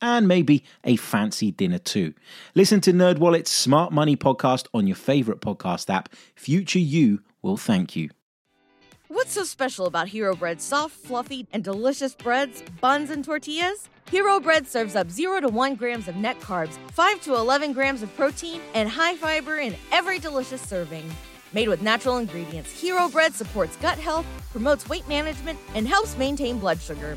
and maybe a fancy dinner too. Listen to NerdWallet's Smart Money podcast on your favorite podcast app. Future you will thank you. What's so special about Hero Bread's soft, fluffy, and delicious breads, buns, and tortillas? Hero Bread serves up 0 to 1 grams of net carbs, 5 to 11 grams of protein, and high fiber in every delicious serving. Made with natural ingredients, Hero Bread supports gut health, promotes weight management, and helps maintain blood sugar.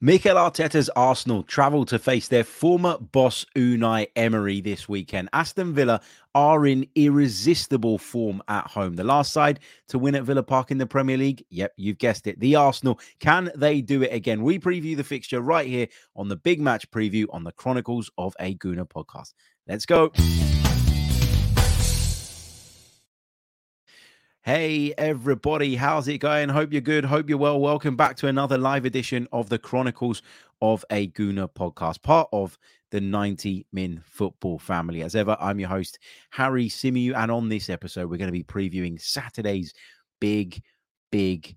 Mikel Arteta's Arsenal travel to face their former boss Unai Emery this weekend. Aston Villa are in irresistible form at home. The last side to win at Villa Park in the Premier League. Yep, you've guessed it. The Arsenal. Can they do it again? We preview the fixture right here on the big match preview on the Chronicles of a Gooner podcast. Let's go. Hey, everybody, how's it going? Hope you're good. Hope you're well. Welcome back to another live edition of the Chronicles of a Gooner podcast, part of the 90 Min Football family. As ever, I'm your host, Harry Symeou. And on this episode, we're going to be previewing Saturday's big, big,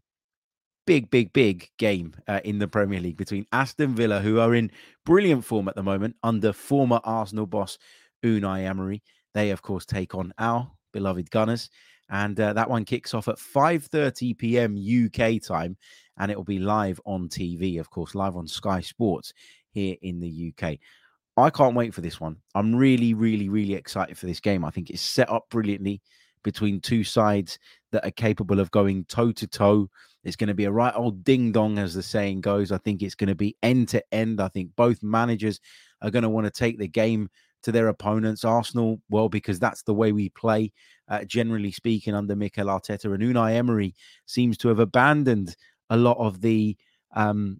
big, big, big game uh, in the Premier League between Aston Villa, who are in brilliant form at the moment under former Arsenal boss Unai Emery. They, of course, take on our beloved Gunners and uh, that one kicks off at 5:30 p.m. UK time, and it will be live on TV, of course, live on Sky Sports here in the UK. I can't wait for this one. I'm really, really, really excited for this game. I think it's set up brilliantly between two sides that are capable of going toe to toe. It's going to be a right old ding dong, as the saying goes. I think it's going to be end to end. I think both managers are going to want to take the game to their opponents. Arsenal, well, because that's the way we play uh, generally speaking, under Mikel Arteta. And Unai Emery seems to have abandoned a lot of the um,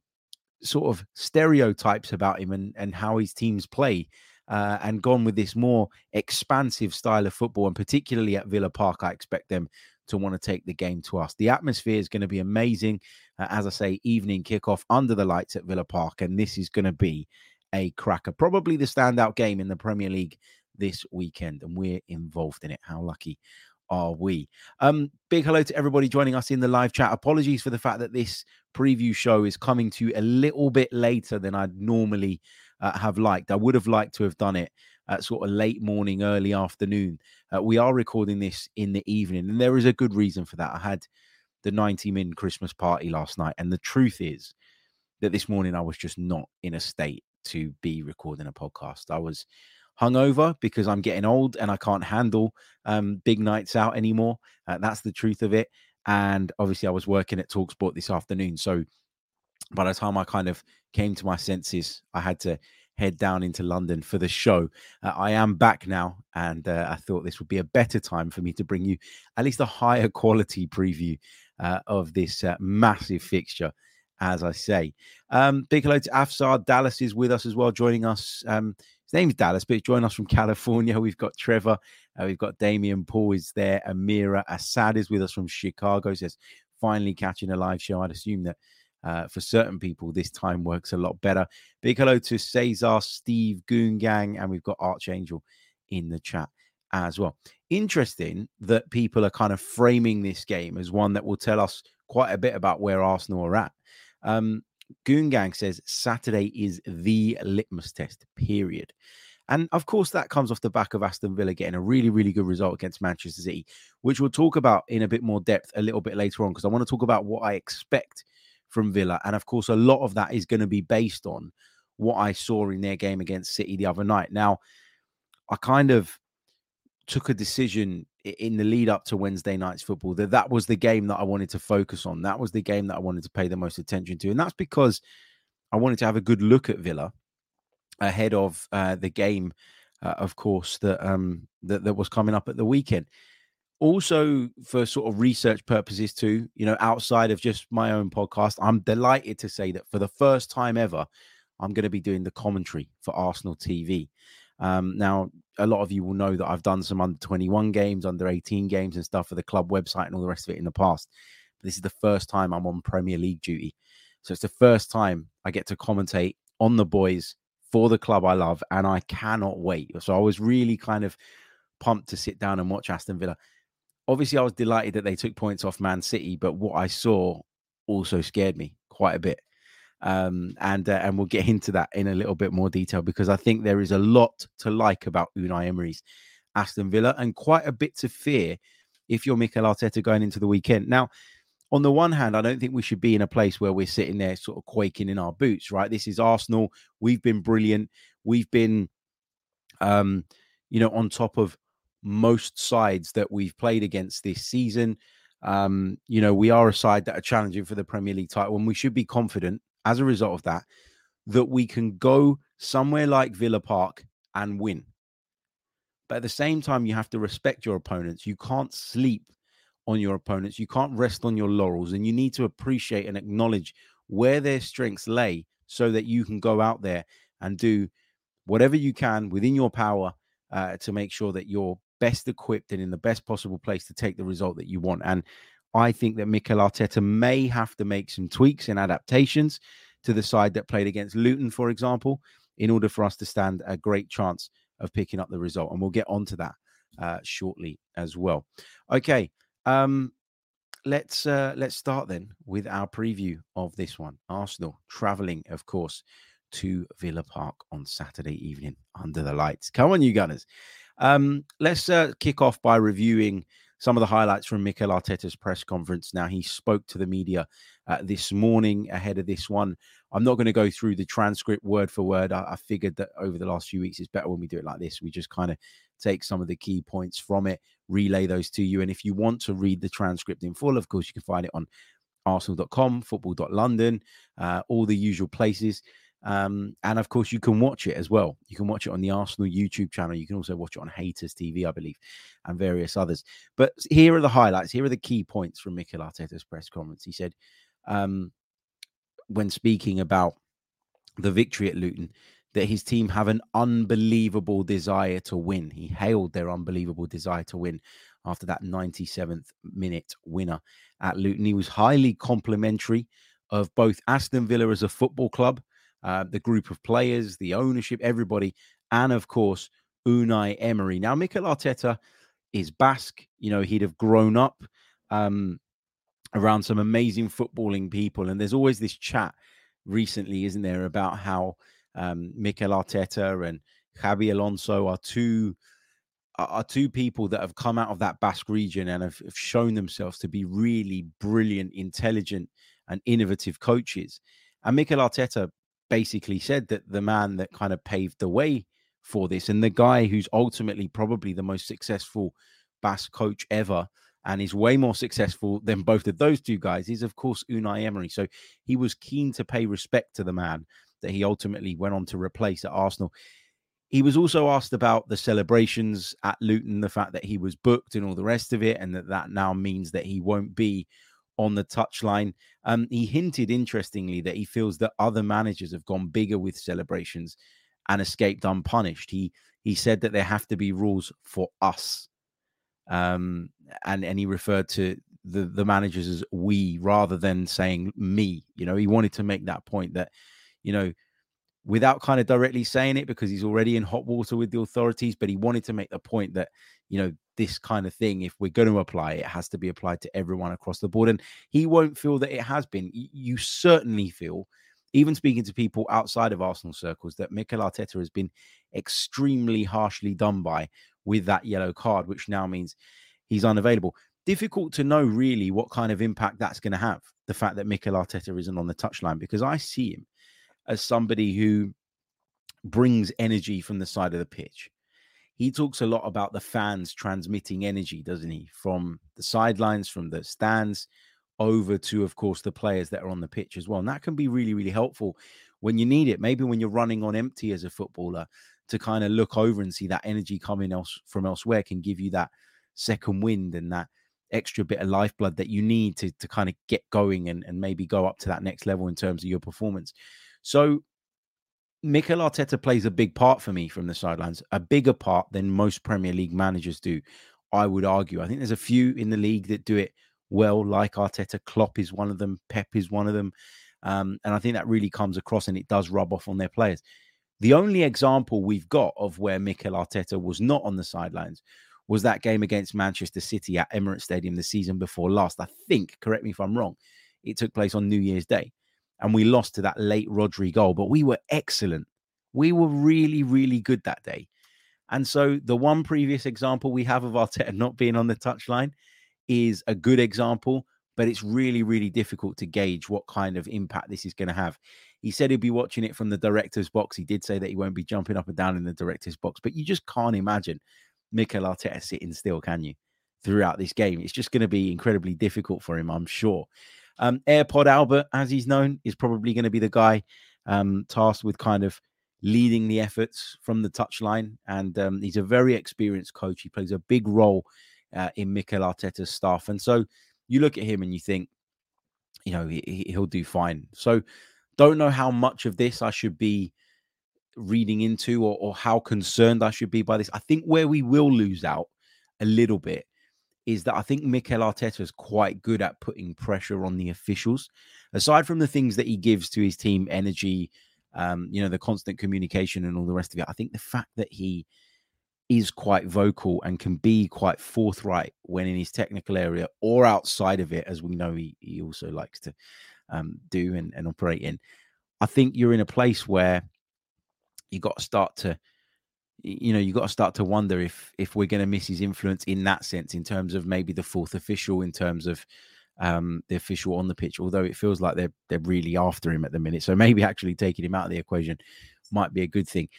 sort of stereotypes about him and, and how his teams play. Uh, and gone with this more expansive style of football, and particularly at Villa Park, I expect them to want to take the game to us. The atmosphere is going to be amazing. Uh, as I say, evening kickoff under the lights at Villa Park, and this is going to be a cracker. Probably the standout game in the Premier League this weekend, and we're involved in it. How lucky are we? Um, big hello to everybody joining us in the live chat. Apologies for the fact that this preview show is coming to you a little bit later than I'd normally uh, have liked. I would have liked to have done it at sort of late morning, early afternoon. Uh, we are recording this in the evening, and there is a good reason for that. I had the 90 min Christmas party last night, and the truth is that this morning I was just not in a state to be recording a podcast. I was hungover because I'm getting old and I can't handle um, big nights out anymore. Uh, that's the truth of it. And obviously, I was working at Talksport this afternoon. So by the time I kind of came to my senses, I had to head down into London for the show. Uh, I am back now, and uh, I thought this would be a better time for me to bring you at least a higher quality preview uh, of this uh, massive fixture. As I say, um, big hello to Afsar. Dallas is with us as well, joining us. Um, his name's Dallas, but joining us from California. We've got Trevor, uh, we've got Damian Paul is there, Amira Assad is with us from Chicago. Says finally catching a live show. I'd assume that uh, for certain people, this time works a lot better. Big hello to Cesar, Steve, Goongang, and we've got Archangel in the chat as well. Interesting that people are kind of framing this game as one that will tell us quite a bit about where Arsenal are at. Um, Goongang says Saturday is the litmus test, period. And of course, that comes off the back of Aston Villa getting a really, really good result against Manchester City, which we'll talk about in a bit more depth a little bit later on, because I want to talk about what I expect from Villa. And of course, a lot of that is going to be based on what I saw in their game against City the other night. Now, I kind of took a decision in the lead up to Wednesday night's football that that was the game that I wanted to focus on. That was the game that I wanted to pay the most attention to, and that's because I wanted to have a good look at Villa ahead of uh, the game uh, of course, that um that, that was coming up at the weekend. Also, for sort of research purposes, too, you know, outside of just my own podcast, I'm delighted to say that for the first time ever, I'm going to be doing the commentary for Arsenal TV. Um, now, a lot of you will know that I've done some under 21 games, under 18 games, and stuff for the club website and all the rest of it in the past. But this is the first time I'm on Premier League duty. So it's the first time I get to commentate on the boys for the club I love, and I cannot wait. So I was really kind of pumped to sit down and watch Aston Villa obviously I was delighted that they took points off Man City, but what I saw also scared me quite a bit. Um, and uh, and we'll get into that in a little bit more detail because I think there is a lot to like about Unai Emery's Aston Villa and quite a bit to fear if you're Mikel Arteta going into the weekend. Now, on the one hand, I don't think we should be in a place where we're sitting there sort of quaking in our boots, right? This is Arsenal. We've been brilliant. We've been, um, you know, on top of most sides that we've played against this season. Um, you know, we are a side that are challenging for the Premier League title, and we should be confident as a result of that that we can go somewhere like Villa Park and win. But at the same time, you have to respect your opponents. You can't sleep on your opponents. You can't rest on your laurels, and you need to appreciate and acknowledge where their strengths lay so that you can go out there and do whatever you can within your power uh, to make sure that you're best equipped and in the best possible place to take the result that you want. And I think that Mikel Arteta may have to make some tweaks and adaptations to the side that played against Luton, for example, in order for us to stand a great chance of picking up the result. And we'll get onto that uh, shortly as well. Okay. Um, let's uh, let's start then with our preview of this one. Arsenal traveling, of course, to Villa Park on Saturday evening under the lights. Come on, you Gunners! Um, let's uh, kick off by reviewing some of the highlights from Mikel Arteta's press conference. Now, he spoke to the media uh, this morning ahead of this one. I'm not going to go through the transcript word for word. I, I, figured that over the last few weeks, it's better when we do it like this. We just kind of take some of the key points from it, relay those to you. And if you want to read the transcript in full, of course, you can find it on arsenal.com, football.london, uh, all the usual places. Um, and of course, you can watch it as well. You can watch it on the Arsenal YouTube channel. You can also watch it on Haters TV, I believe, and various others. But here are the highlights. Here are the key points from Mikel Arteta's press conference. He said, um, when speaking about the victory at Luton, that his team have an unbelievable desire to win. He hailed their unbelievable desire to win after that 97th minute winner at Luton. He was highly complimentary of both Aston Villa as a football club uh, the group of players, the ownership, everybody, and of course, Unai Emery. Now, Mikel Arteta is Basque. You know, he'd have grown up um, around some amazing footballing people. And there's always this chat recently, isn't there, about how um, Mikel Arteta and Xabi Alonso are two are two people that have come out of that Basque region and have, have shown themselves to be really brilliant, intelligent, and innovative coaches. And Mikel Arteta basically said that the man that kind of paved the way for this and the guy who's ultimately probably the most successful Basque coach ever and is way more successful than both of those two guys is of course Unai Emery. So he was keen to pay respect to the man that he ultimately went on to replace at Arsenal. He was also asked about the celebrations at Luton, the fact that he was booked and all the rest of it, and that that now means that he won't be on the touchline. Um, he hinted, interestingly, that he feels that other managers have gone bigger with celebrations and escaped unpunished. He he said that there have to be rules for us, um, and and he referred to the the managers as we rather than saying me. You know, he wanted to make that point that you know without kind of directly saying it because he's already in hot water with the authorities but he wanted to make the point that you know this kind of thing if we're going to apply it has to be applied to everyone across the board. And he won't feel that it has been. You certainly feel even speaking to people outside of Arsenal circles that Mikel Arteta has been extremely harshly done by with that yellow card which now means he's unavailable. Difficult to know really what kind of impact that's going to have the fact that Mikel Arteta isn't on the touchline because I see him as somebody who brings energy from the side of the pitch. He talks a lot about the fans transmitting energy, doesn't he? From the sidelines, from the stands, over to, of course, the players that are on the pitch as well. And that can be really, really helpful when you need it. Maybe when you're running on empty as a footballer to kind of look over and see that energy coming else from elsewhere can give you that second wind and that extra bit of lifeblood that you need to to kind of get going and, and maybe go up to that next level in terms of your performance. So Mikel Arteta plays a big part for me from the sidelines, a bigger part than most Premier League managers do. I would argue. I think there's a few in the league that do it well, like Arteta. Klopp is one of them. Pep is one of them. Um, and I think that really comes across and it does rub off on their players. The only example we've got of where Mikel Arteta was not on the sidelines was that game against Manchester City at Emirates Stadium the season before last. I think, correct me if I'm wrong, it took place on New Year's Day. And we lost to that late Rodri goal, but we were excellent. We were really, really good that day. And so the one previous example we have of Arteta not being on the touchline is a good example, but it's really, really difficult to gauge what kind of impact this is going to have. He said he'd be watching it from the director's box. He did say that he won't be jumping up and down in the director's box, but you just can't imagine Mikel Arteta sitting still, can you? Throughout this game, it's just going to be incredibly difficult for him, I'm sure. Um, AirPod Albert, as he's known, is probably going to be the guy um, tasked with kind of leading the efforts from the touchline. And um, he's a very experienced coach. He plays a big role uh, in Mikel Arteta's staff. And so you look at him and you think, you know, he, he'll do fine. So don't know how much of this I should be reading into or, or how concerned I should be by this. I think where we will lose out a little bit is that I think Mikel Arteta is quite good at putting pressure on the officials. Aside from the things that he gives to his team, energy, um, you know, the constant communication and all the rest of it. I think the fact that he is quite vocal and can be quite forthright when in his technical area or outside of it, as we know he, he also likes to um, do and, and operate in. I think you're in a place where you got to start to you know you got to start to wonder if if we're going to miss his influence in that sense in terms of maybe the fourth official in terms of um, the official on the pitch, although it feels like they're they're really after him at the minute. So maybe actually taking him out of the equation might be a good thing.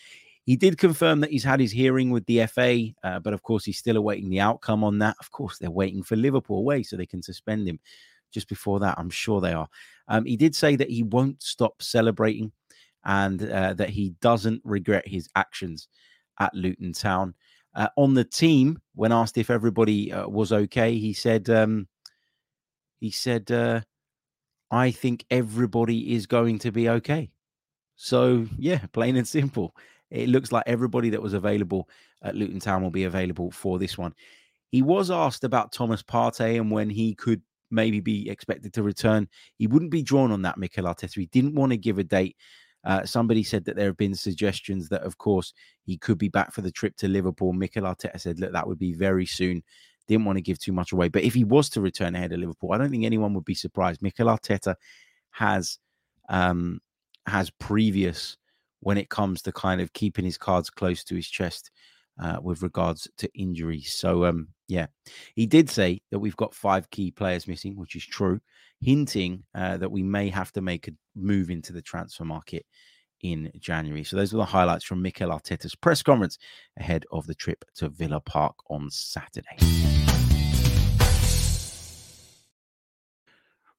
He did confirm that he's had his hearing with the FA, uh, but of course he's still awaiting the outcome on that. Of course, they're waiting for Liverpool away so they can suspend him. Just before that, I'm sure they are. Um, he did say that he won't stop celebrating and uh, that he doesn't regret his actions at Luton Town. Uh, on the team, when asked if everybody uh, was okay, he said, um, he said, uh, I think everybody is going to be okay. So, yeah, plain and simple. It looks like everybody that was available at Luton Town will be available for this one. He was asked about Thomas Partey and when he could maybe be expected to return. He wouldn't be drawn on that, Mikel Arteta. He didn't want to give a date. Uh, somebody said that there have been suggestions that, of course, he could be back for the trip to Liverpool. Mikel Arteta said, look, that would be very soon. Didn't want to give too much away. But if he was to return ahead of Liverpool, I don't think anyone would be surprised. Mikel Arteta has um, has previous when it comes to kind of keeping his cards close to his chest uh, with regards to injuries. So um, yeah, he did say that we've got five key players missing, which is true, hinting uh, that we may have to make a move into the transfer market in January. So those are the highlights from Mikel Arteta's press conference ahead of the trip to Villa Park on Saturday.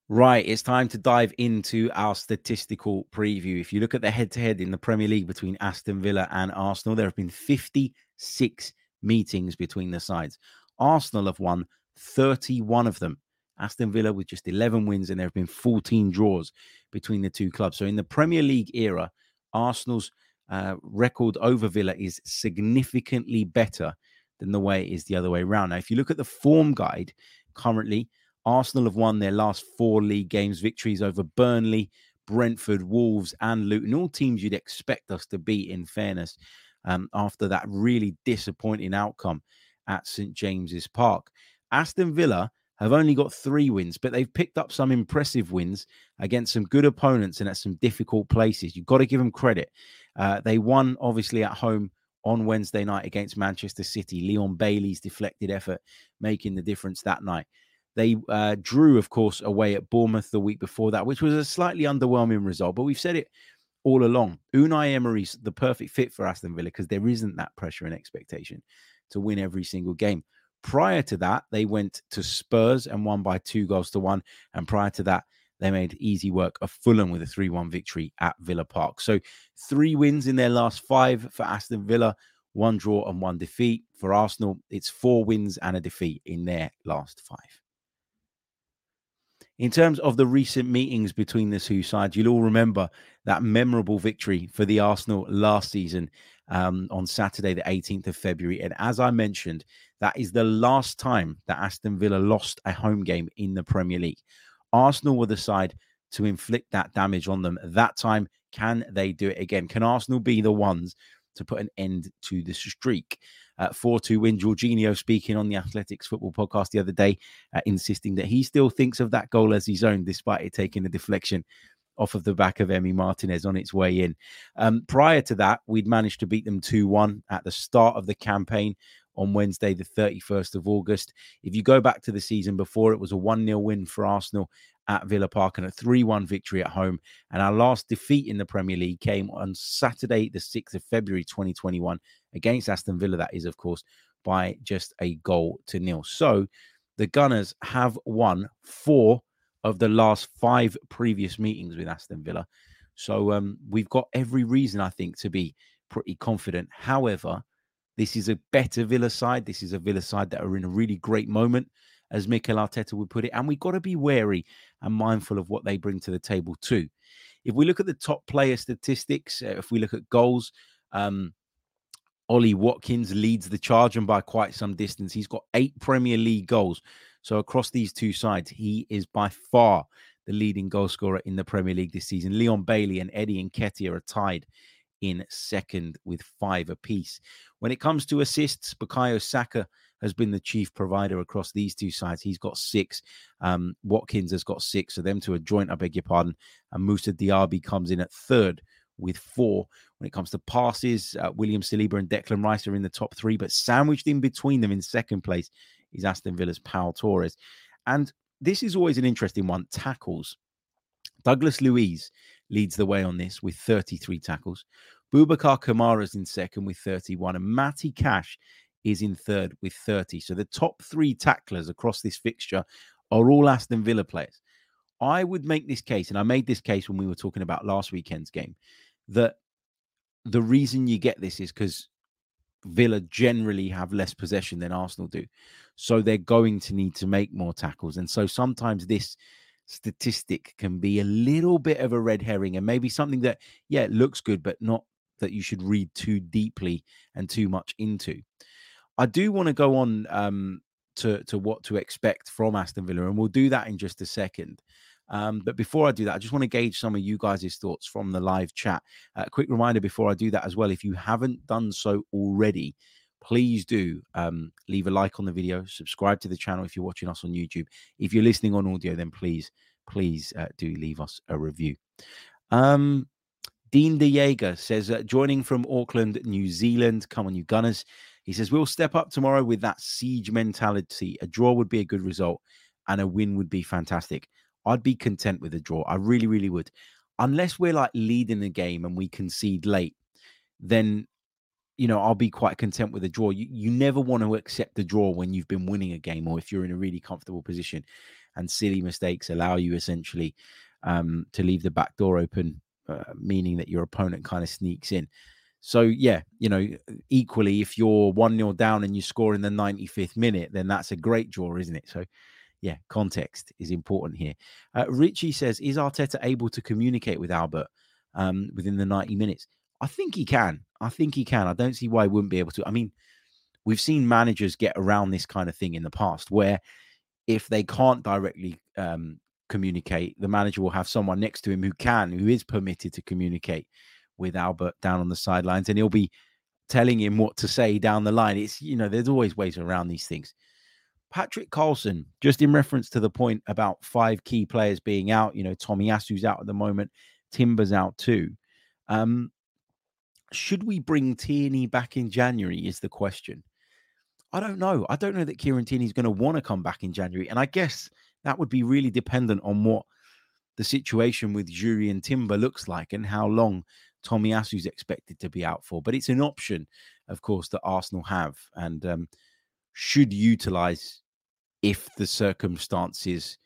Right, it's time to dive into our statistical preview. If you look at the head to head in the Premier League between Aston Villa and Arsenal, there have been 56 meetings between the sides. Arsenal have won 31 of them. Aston Villa with just 11 wins, and there have been 14 draws between the two clubs. So in the Premier League era, Arsenal's uh, record over Villa is significantly better than the way it is the other way around. Now, if you look at the form guide currently, Arsenal have won their last four league games, victories over Burnley, Brentford, Wolves, and Luton, all teams you'd expect us to beat, in fairness, um, after that really disappointing outcome at St James's Park. Aston Villa have only got three wins, but they've picked up some impressive wins against some good opponents and at some difficult places. You've got to give them credit. Uh, they won, obviously, at home on Wednesday night against Manchester City. Leon Bailey's deflected effort making the difference that night. They uh, drew, of course, away at Bournemouth the week before that, which was a slightly underwhelming result. But we've said it all along. Unai Emery's the perfect fit for Aston Villa because there isn't that pressure and expectation to win every single game. Prior to that, they went to Spurs and won by two goals to one. And prior to that, they made easy work of Fulham with a 3 1 victory at Villa Park. So, three wins in their last five for Aston Villa, one draw and one defeat. For Arsenal, it's four wins and a defeat in their last five. In terms of the recent meetings between the two sides, you'll all remember that memorable victory for the Arsenal last season um, on Saturday, the 18th of February. And as I mentioned, that is the last time that Aston Villa lost a home game in the Premier League. Arsenal were the side to inflict that damage on them. That time, can they do it again? Can Arsenal be the ones to put an end to the streak? Uh, 4 2 win. Jorginho speaking on the Athletic's football podcast the other day, uh, insisting that he still thinks of that goal as his own, despite it taking a deflection off of the back of Emi Martinez on its way in. Um, prior to that, we'd managed to beat them 2 1 at the start of the campaign on Wednesday, the 31st of August. If you go back to the season before, it was a 1 0 win for Arsenal at Villa Park and a 3 1 victory at home. And our last defeat in the Premier League came on Saturday, the 6th of February 2021, against Aston Villa. That is, of course, by just a goal to nil. So the Gunners have won four of the last five previous meetings with Aston Villa. So um, we've got every reason, I think, to be pretty confident. However, this is a better Villa side. This is a Villa side that are in a really great moment, as Mikel Arteta would put it. And we've got to be wary and mindful of what they bring to the table, too. If we look at the top player statistics, uh, if we look at goals, um, Ollie Watkins leads the charge and by quite some distance. He's got eight Premier League goals. So across these two sides, he is by far the leading goal scorer in the Premier League this season. Leon Bailey and Eddie Nketiah are tied in second with five apiece. When it comes to assists, Bukayo Saka has been the chief provider across these two sides. He's got six. Um, Watkins has got six. So them two are joint, I beg your pardon. And Moussa Diaby comes in at third with four. When it comes to passes, uh, William Saliba and Declan Rice are in the top three, but sandwiched in between them in second place is Aston Villa's Pau Torres. And this is always an interesting one tackles. Douglas Luiz leads the way on this with 33 tackles. Boubacar is in second with 31, and Matty Cash is in third with 30. So the top three tacklers across this fixture are all Aston Villa players. I would make this case, and I made this case when we were talking about last weekend's game, that the reason you get this is because Villa generally have less possession than Arsenal do. So they're going to need to make more tackles. And so sometimes this statistic can be a little bit of a red herring and maybe something that, yeah, it looks good, but not that you should read too deeply and too much into. I do want to go on um, to, to what to expect from Aston Villa, and we'll do that in just a second. Um, but before I do that, I just want to gauge some of you guys' thoughts from the live chat. A uh, quick reminder before I do that as well if you haven't done so already, please do um, leave a like on the video, subscribe to the channel if you're watching us on YouTube. If you're listening on audio, then please, please uh, do leave us a review. Um, Dean De Jager says, uh, joining from Auckland, New Zealand. Come on, you Gunners. He says, we'll step up tomorrow with that siege mentality. A draw would be a good result and a win would be fantastic. I'd be content with a draw. I really, really would. Unless we're like leading the game and we concede late, then you know, I'll be quite content with a draw. You, you never want to accept a draw when you've been winning a game or if you're in a really comfortable position and silly mistakes allow you essentially um, to leave the back door open, uh, meaning that your opponent kind of sneaks in. So, yeah, you know, equally, if you're 1 0 down and you score in the 95th minute, then that's a great draw, isn't it? So, yeah, context is important here. Uh, Richie says, Is Arteta able to communicate with Albert um, within the 90 minutes? I think he can. I think he can. I don't see why he wouldn't be able to. I mean, we've seen managers get around this kind of thing in the past where if they can't directly um, communicate, the manager will have someone next to him who can, who is permitted to communicate with Albert down on the sidelines, and he'll be telling him what to say down the line. It's, you know, there's always ways around these things. Patrick Carlson, just in reference to the point about five key players being out, you know, Tomiyasu's out at the moment, Timber's out too. Um, should we bring Tierney back in January? Is the question. I don't know. I don't know that Kieran Tierney is going to want to come back in January. And I guess that would be really dependent on what the situation with Jurrien Timber looks like and how long Tomiyasu is expected to be out for. But it's an option, of course, that Arsenal have and um, should utilize if the circumstances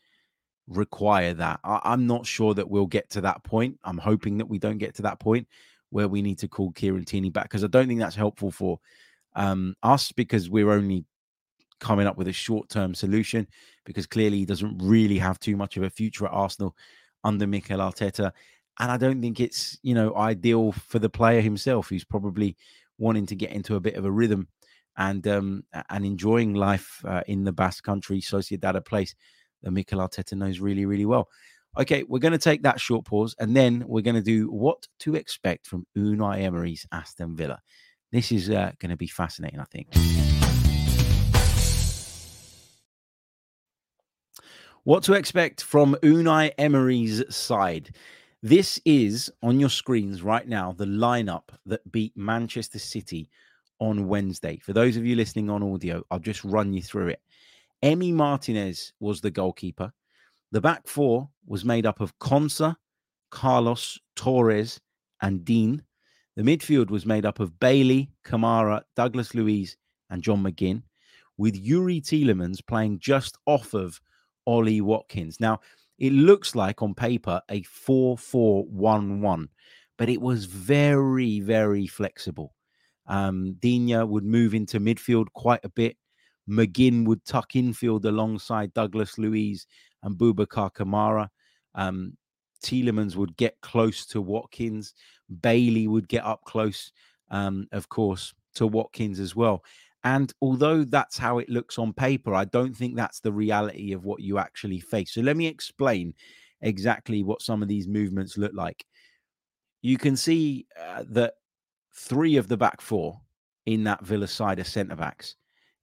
require that. I, am not sure that we'll get to that point. I'm hoping that we don't get to that point where we need to call Kieran Tierney back because I don't think that's helpful for um, us because we're only coming up with a short term solution because clearly he doesn't really have too much of a future at Arsenal under Mikel Arteta. And I don't think it's, you know, ideal for the player himself who's probably wanting to get into a bit of a rhythm and um, and enjoying life uh, in the Basque country, Sociedad, a place that Mikel Arteta knows really, really well. Okay, we're going to take that short pause and then we're going to do what to expect from Unai Emery's Aston Villa. This is uh, going to be fascinating, I think. What to expect from Unai Emery's side. This is on your screens right now the lineup that beat Manchester City on Wednesday. For those of you listening on audio, I'll just run you through it. Emi Martinez was the goalkeeper. The back four was made up of Konsa, Carlos, Torres, and Digne. The midfield was made up of Bailey, Kamara, Douglas Luiz, and John McGinn, with Youri Tielemans playing just off of Ollie Watkins. Now, it looks like on paper a 4 4 1 1, but it was very, very flexible. Um, Digne would move into midfield quite a bit. McGinn would tuck infield alongside Douglas Luiz and Boubacar Kamara. Um, Tielemans would get close to Watkins. Bailey would get up close, um, of course, to Watkins as well. And although that's how it looks on paper, I don't think that's the reality of what you actually face. So let me explain exactly what some of these movements look like. You can see uh, that three of the back four in that Villa side are centre backs.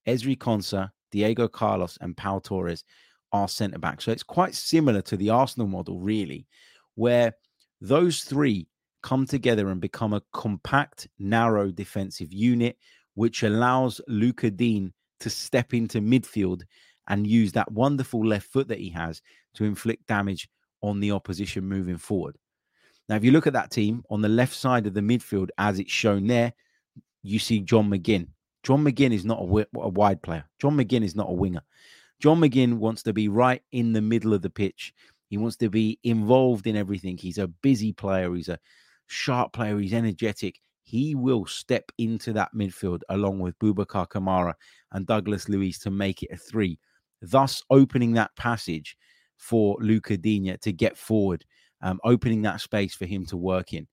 Ezri Konsa, Diego Carlos, and Pau Torres are centre backs. So it's quite similar to the Arsenal model, really, where those three come together and become a compact, narrow defensive unit, which allows Lucas Digne to step into midfield and use that wonderful left foot that he has to inflict damage on the opposition moving forward. Now, if you look at that team on the left side of the midfield, as it's shown there, you see John McGinn. John McGinn is not a, a wide player. John McGinn is not a winger. John McGinn wants to be right in the middle of the pitch. He wants to be involved in everything. He's a busy player. He's a sharp player. He's energetic. He will step into that midfield along with Boubacar Kamara and Douglas Luiz to make it a three, thus opening that passage for Lucas Digne to get forward um, opening that space for him to work in.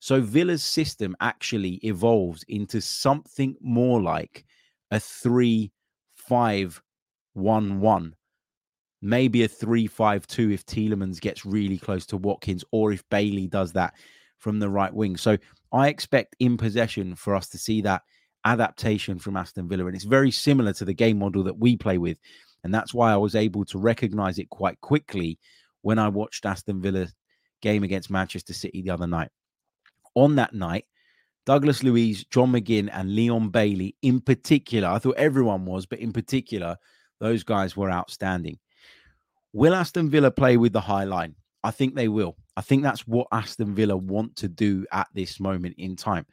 So Villa's system actually evolves into something more like a 3 5 1 1. Maybe a 3 5 2 if Tielemans gets really close to Watkins or if Bailey does that from the right wing. So I expect in possession for us to see that adaptation from Aston Villa. And it's very similar to the game model that we play with. And that's why I was able to recognize it quite quickly when I watched Aston Villa game against Manchester City the other night. On that night, Douglas Luiz, John McGinn, and Leon Bailey, in particular, I thought everyone was, but in particular, those guys were outstanding. Will Aston Villa play with the high line? I think they will. I think that's what Aston Villa want to do at this moment in time.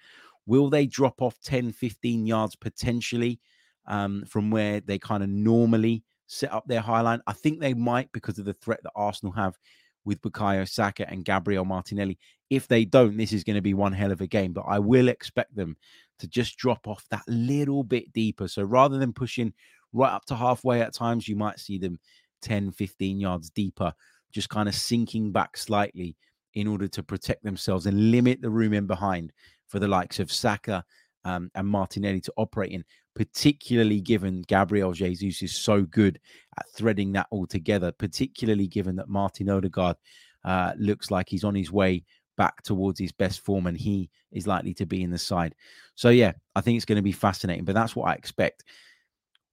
Will they drop off 10, 15 yards potentially um, from where they kind of normally set up their high line? I think they might because of the threat that Arsenal have with Bukayo Saka and Gabriel Martinelli. If they don't, this is going to be one hell of a game. But I will expect them to just drop off that little bit deeper. So rather than pushing right up to halfway at times, you might see them 10, 15 yards deeper, just kind of sinking back slightly in order to protect themselves and limit the room in behind for the likes of Saka um, and Martinelli to operate in, particularly given Gabriel Jesus is so good at threading that all together, particularly given that Martin Odegaard uh, looks like he's on his way back towards his best form and he is likely to be in the side. So, yeah, I think it's going to be fascinating, but that's what I expect.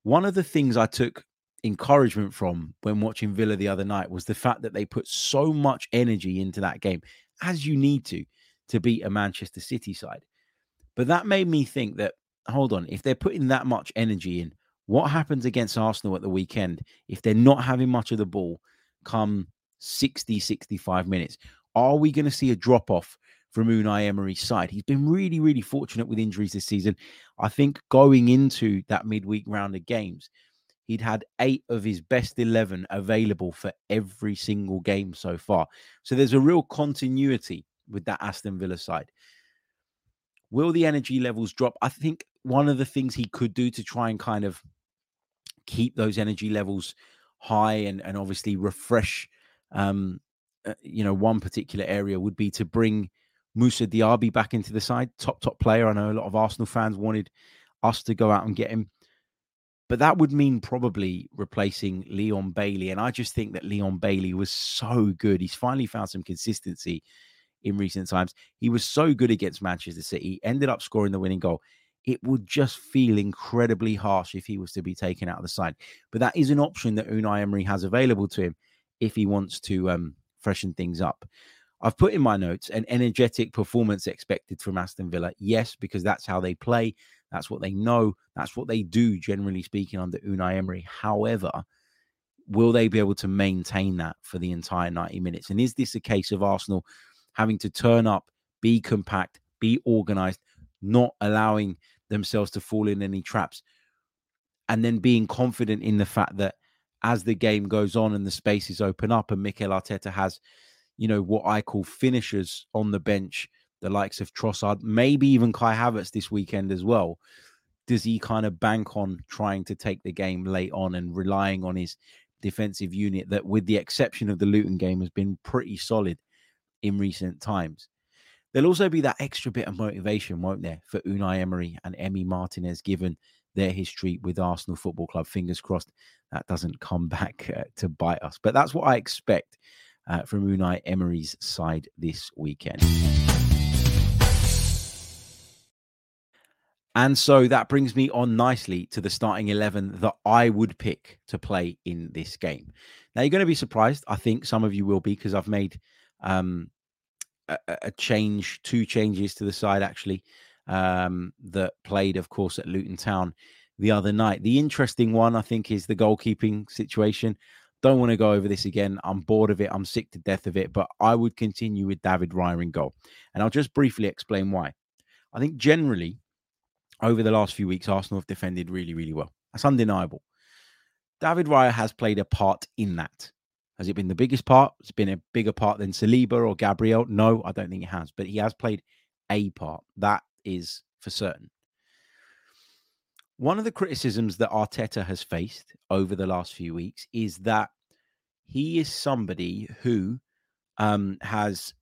One of the things I took encouragement from when watching Villa the other night was the fact that they put so much energy into that game, as you need to, to beat a Manchester City side. But that made me think that, hold on, if they're putting that much energy in, what happens against Arsenal at the weekend if they're not having much of the ball come 60, 65 minutes? Are we going to see a drop off from Unai Emery's side? He's been really, really fortunate with injuries this season. I think going into that midweek round of games, he'd had eight of his best 11 available for every single game so far. So there's a real continuity with that Aston Villa side. Will the energy levels drop? I think one of the things he could do to try and kind of keep those energy levels high and, and obviously refresh, um, uh, you know, one particular area would be to bring Moussa Diaby back into the side, top, top player. I know a lot of Arsenal fans wanted us to go out and get him. But that would mean probably replacing Leon Bailey. And I just think that Leon Bailey was so good. He's finally found some consistency in recent times. He was so good against Manchester City, ended up scoring the winning goal. It would just feel incredibly harsh if he was to be taken out of the side. But that is an option that Unai Emery has available to him if he wants to um, freshen things up. I've put in my notes an energetic performance expected from Aston Villa. Yes, because that's how they play. That's what they know. That's what they do, generally speaking, under Unai Emery. However, will they be able to maintain that for the entire 90 minutes? And is this a case of Arsenal having to turn up, be compact, be organized, not allowing themselves to fall in any traps, and then being confident in the fact that as the game goes on and the spaces open up, and Mikel Arteta has, you know, what I call finishers on the bench the likes of Trossard, maybe even Kai Havertz this weekend as well. Does he kind of bank on trying to take the game late on and relying on his defensive unit that, with the exception of the Luton game, has been pretty solid in recent times? There'll also be that extra bit of motivation, won't there, for Unai Emery and Emi Martinez, given their history with Arsenal Football Club. Fingers crossed that doesn't come back uh, to bite us. But that's what I expect uh, from Unai Emery's side this weekend. And so that brings me on nicely to the starting 11 that I would pick to play in this game. Now, you're going to be surprised. I think some of you will be because I've made um, a, change, two changes to the side actually, um, that played, of course, at Luton Town the other night. The interesting one, I think, is the goalkeeping situation. Don't want to go over this again. I'm bored of it. I'm sick to death of it. But I would continue with David Raya in goal. And I'll just briefly explain why. I think generally, over the last few weeks, Arsenal have defended really, really well. That's undeniable. David Raya has played a part in that. Has it been the biggest part? It's been a bigger part than Saliba or Gabriel? No, I don't think it has, but he has played a part. That is for certain. One of the criticisms that Arteta has faced over the last few weeks is that he is somebody who um, has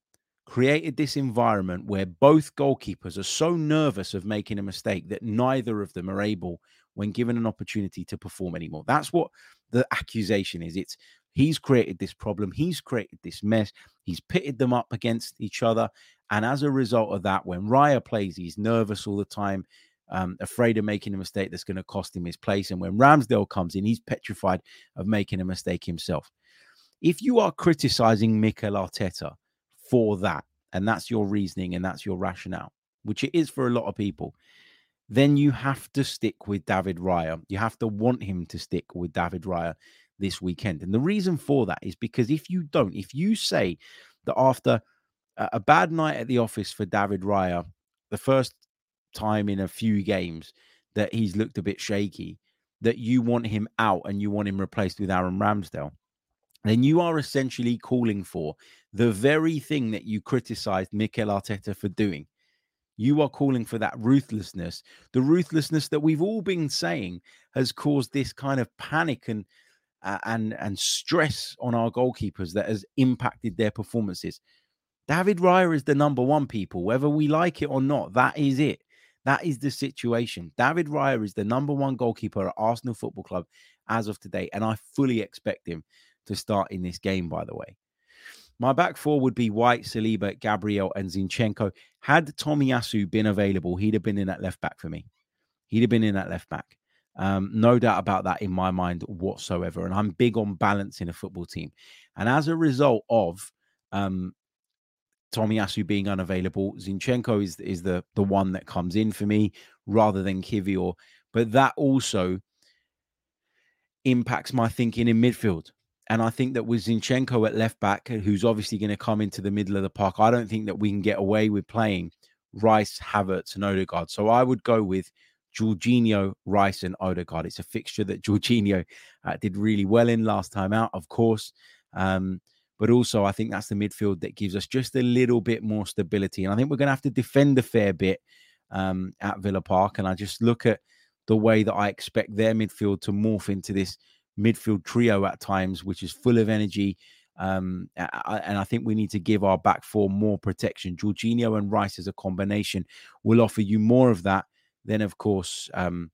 created this environment where both goalkeepers are so nervous of making a mistake that neither of them are able, when given an opportunity, to perform anymore. That's what the accusation is. It's he's created this problem, he's created this mess, he's pitted them up against each other. And as a result of that, when Raya plays, he's nervous all the time. Um, afraid of making a mistake that's going to cost him his place. And when Ramsdale comes in, he's petrified of making a mistake himself. If you are criticizing Mikel Arteta for that, and that's your reasoning and that's your rationale, which it is for a lot of people, then you have to stick with David Raya. You have to want him to stick with David Raya this weekend. And the reason for that is because if you don't, if you say that after a bad night at the office for David Raya, the first time in a few games that he's looked a bit shaky, that you want him out and you want him replaced with Aaron Ramsdale, then you are essentially calling for the very thing that you criticized Mikel Arteta for doing. You are calling for that ruthlessness, the ruthlessness that we've all been saying has caused this kind of panic and uh, and and stress on our goalkeepers that has impacted their performances. David Raya is the number one, people, whether we like it or not. That is it. That is the situation. David Raya is the number one goalkeeper at Arsenal Football Club as of today, and I fully expect him to start in this game, by the way. My back four would be White, Saliba, Gabriel, and Zinchenko. Had Tomiyasu been available, he'd have been in that left back for me. He'd have been in that left back. Um, no doubt about that in my mind whatsoever. And I'm big on balance in a football team. And as a result of um, Tomiyasu being unavailable, Zinchenko is is the the one that comes in for me rather than Kiwior. But that also impacts my thinking in midfield. And I think that with Zinchenko at left back, who's obviously going to come into the middle of the park, I don't think that we can get away with playing Rice, Havertz, and Odegaard. So I would go with Jorginho, Rice, and Odegaard. It's a fixture that Jorginho uh, did really well in last time out, of course. Um, but also, I think that's the midfield that gives us just a little bit more stability. And I think we're going to have to defend a fair bit um, at Villa Park. And I just look at the way that I expect their midfield to morph into this midfield trio at times, which is full of energy. Um, and I think we need to give our back four more protection. Jorginho and Rice as a combination will offer you more of that than, of course, um,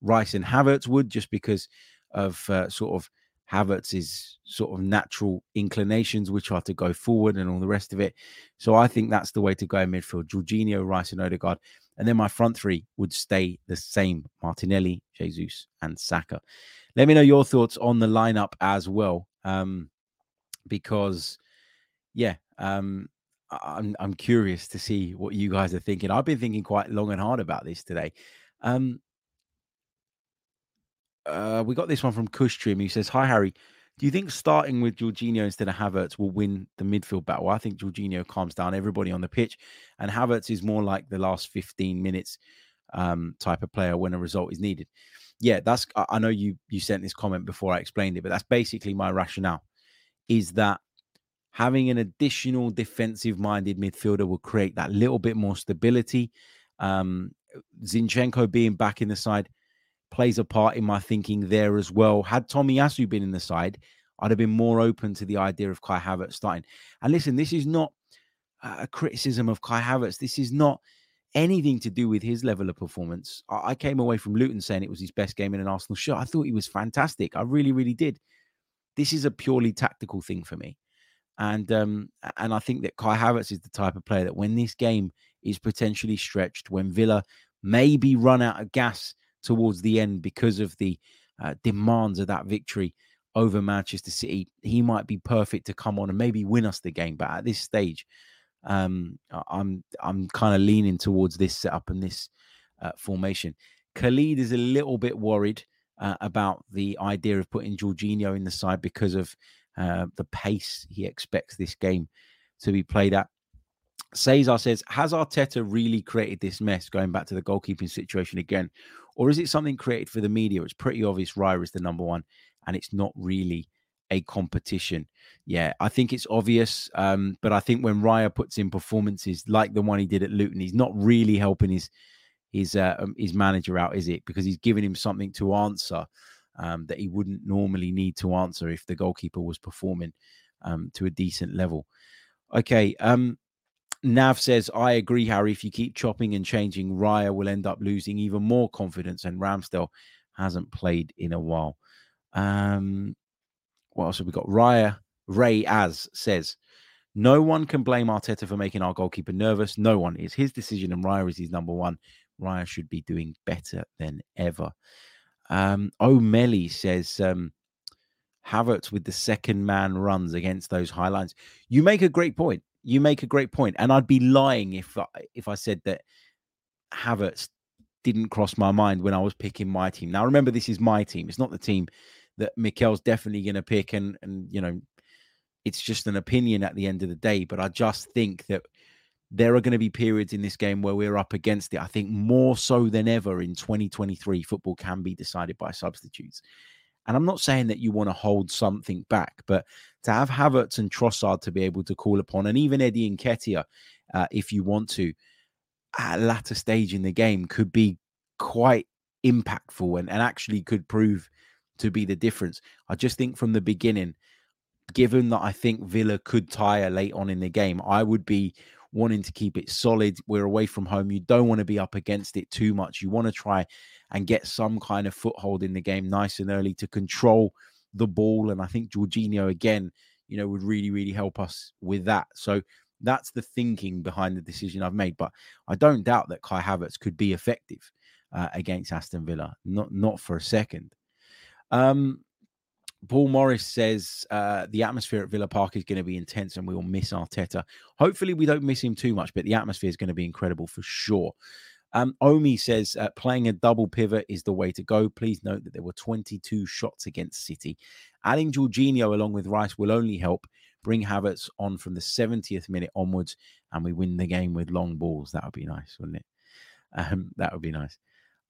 Rice and Havertz would, just because of uh, sort of Havertz's sort of natural inclinations, which are to go forward and all the rest of it. So I think that's the way to go in midfield. Jorginho, Rice, and Odegaard. And then my front three would stay the same Martinelli, Jesus, and Saka. Let me know your thoughts on the lineup as well. Um, because, yeah, um, I'm, I'm curious to see what you guys are thinking. I've been thinking quite long and hard about this today. Um, uh, we got this one from Kushtrim. He says, Hi, Harry. Do you think starting with Jorginho instead of Havertz will win the midfield battle? I think Jorginho calms down everybody on the pitch, and Havertz is more like the last 15 minutes um, type of player when a result is needed. Yeah, that's. I know you you sent this comment before I explained it, but that's basically my rationale. Is that having an additional defensive minded midfielder will create that little bit more stability. Um, Zinchenko being back in the side plays a part in my thinking there as well. Had Tomiyasu been in the side, I'd have been more open to the idea of Kai Havertz starting. And listen, this is not a criticism of Kai Havertz. This is not anything to do with his level of performance. I came away from Luton saying it was his best game in an Arsenal shirt. I thought he was fantastic. I really, really did. This is a purely tactical thing for me. And um, and I think that Kai Havertz is the type of player that when this game is potentially stretched, when Villa maybe run out of gas towards the end because of the uh, demands of that victory over Manchester City, he might be perfect to come on and maybe win us the game. But at this stage, um, I'm I'm kind of leaning towards this setup and this uh, formation. Khalid is a little bit worried uh, about the idea of putting Jorginho in the side because of uh, the pace he expects this game to be played at. Cesar says, Has Arteta really created this mess going back to the goalkeeping situation again? Or is it something created for the media? It's pretty obvious Raya is the number one and it's not really a competition. Yeah, I think it's obvious. Um, but I think when Raya puts in performances like the one he did at Luton, he's not really helping his his uh, um, his manager out, is it? Because he's giving him something to answer um, that he wouldn't normally need to answer if the goalkeeper was performing um, to a decent level. Okay, um, Nav says, I agree, Harry. If you keep chopping and changing, Raya will end up losing even more confidence, and Ramsdale hasn't played in a while. Um, what else have we got? Raya Ray As says, No one can blame Arteta for making our goalkeeper nervous. No one. It's his decision, and Raya is his number one. Raya should be doing better than ever. Um, O'Malley says, um, Havertz with the second man runs against those high lines. You make a great point you make a great point, and I'd be lying if I, if I said that Havertz didn't cross my mind when I was picking my team. Now, remember, this is my team; it's not the team that Mikel's definitely going to pick, and and you know, it's just an opinion at the end of the day. But I just think that there are going to be periods in this game where we're up against it. I think more so than ever in 2023, football can be decided by substitutes. And I'm not saying that you want to hold something back, but to have Havertz and Trossard to be able to call upon, and even Eddie Nketiah, uh, if you want to, at a latter stage in the game, could be quite impactful and, and actually could prove to be the difference. I just think from the beginning, given that I think Villa could tire late on in the game, I would be wanting to keep it solid. We're away from home. You don't want to be up against it too much. You want to try and get some kind of foothold in the game nice and early to control the ball. And I think Jorginho, again, you know, would really, really help us with that. So that's the thinking behind the decision I've made. But I don't doubt that Kai Havertz could be effective uh, against Aston Villa. Not, not for a second. Um, Paul Morris says uh, the atmosphere at Villa Park is going to be intense and we will miss Arteta. Hopefully, we don't miss him too much, but the atmosphere is going to be incredible for sure. Um, Omi says uh, playing a double pivot is the way to go. Please note that there were 22 shots against City. Adding Jorginho along with Rice will only help bring Havertz on from the 70th minute onwards, and we win the game with long balls. That would be nice, wouldn't it? Um, that would be nice.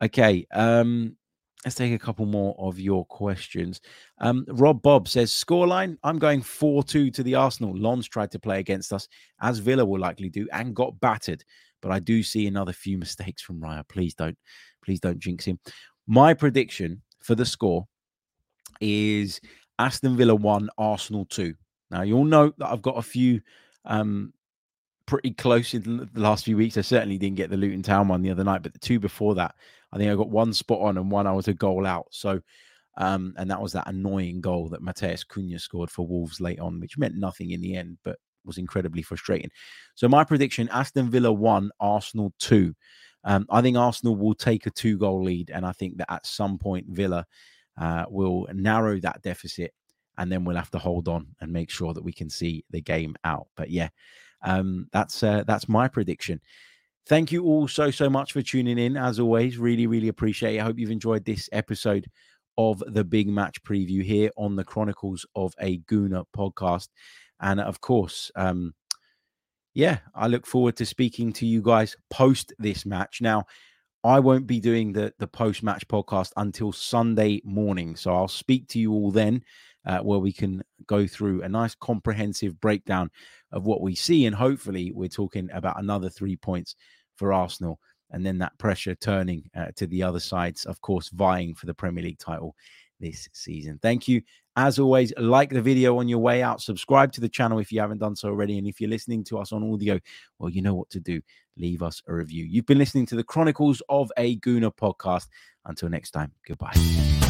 Okay. Um, let's take a couple more of your questions. Um, Rob Bob says, scoreline, I'm going 4 2 to the Arsenal. Lens tried to play against us, as Villa will likely do, and got battered. But I do see another few mistakes from Raya. Please don't, please don't jinx him. My prediction for the score is Aston Villa 1, Arsenal 2. Now, you'll note that I've got a few um, pretty close in the last few weeks. I certainly didn't get the Luton Town one the other night, but the two before that, I think I got one spot on and one I was a goal out. So, um, and that was that annoying goal that Matheus Cunha scored for Wolves late on, which meant nothing in the end, but was incredibly frustrating. So, my prediction Aston Villa 1, Arsenal 2. Um, I think Arsenal will take a two goal lead, and I think that at some point Villa uh, will narrow that deficit, and then we'll have to hold on and make sure that we can see the game out. But yeah, um, that's uh, that's my prediction. Thank you all so so much for tuning in. As always, really really appreciate it. I hope you've enjoyed this episode of the big match preview here on the Chronicles of a Gooner podcast, and of course, um, yeah, I look forward to speaking to you guys post this match. Now, I won't be doing the the post match podcast until Sunday morning, so I'll speak to you all then, uh, where we can go through a nice comprehensive breakdown of what we see, and hopefully, we're talking about another three points for Arsenal, and then that pressure turning uh, to the other sides, of course, vying for the Premier League title this season. Thank you. As always, like the video on your way out, subscribe to the channel if you haven't done so already. And if you're listening to us on audio, well, you know what to do. Leave us a review. You've been listening to the Chronicles of a Gooner podcast. Until next time, goodbye.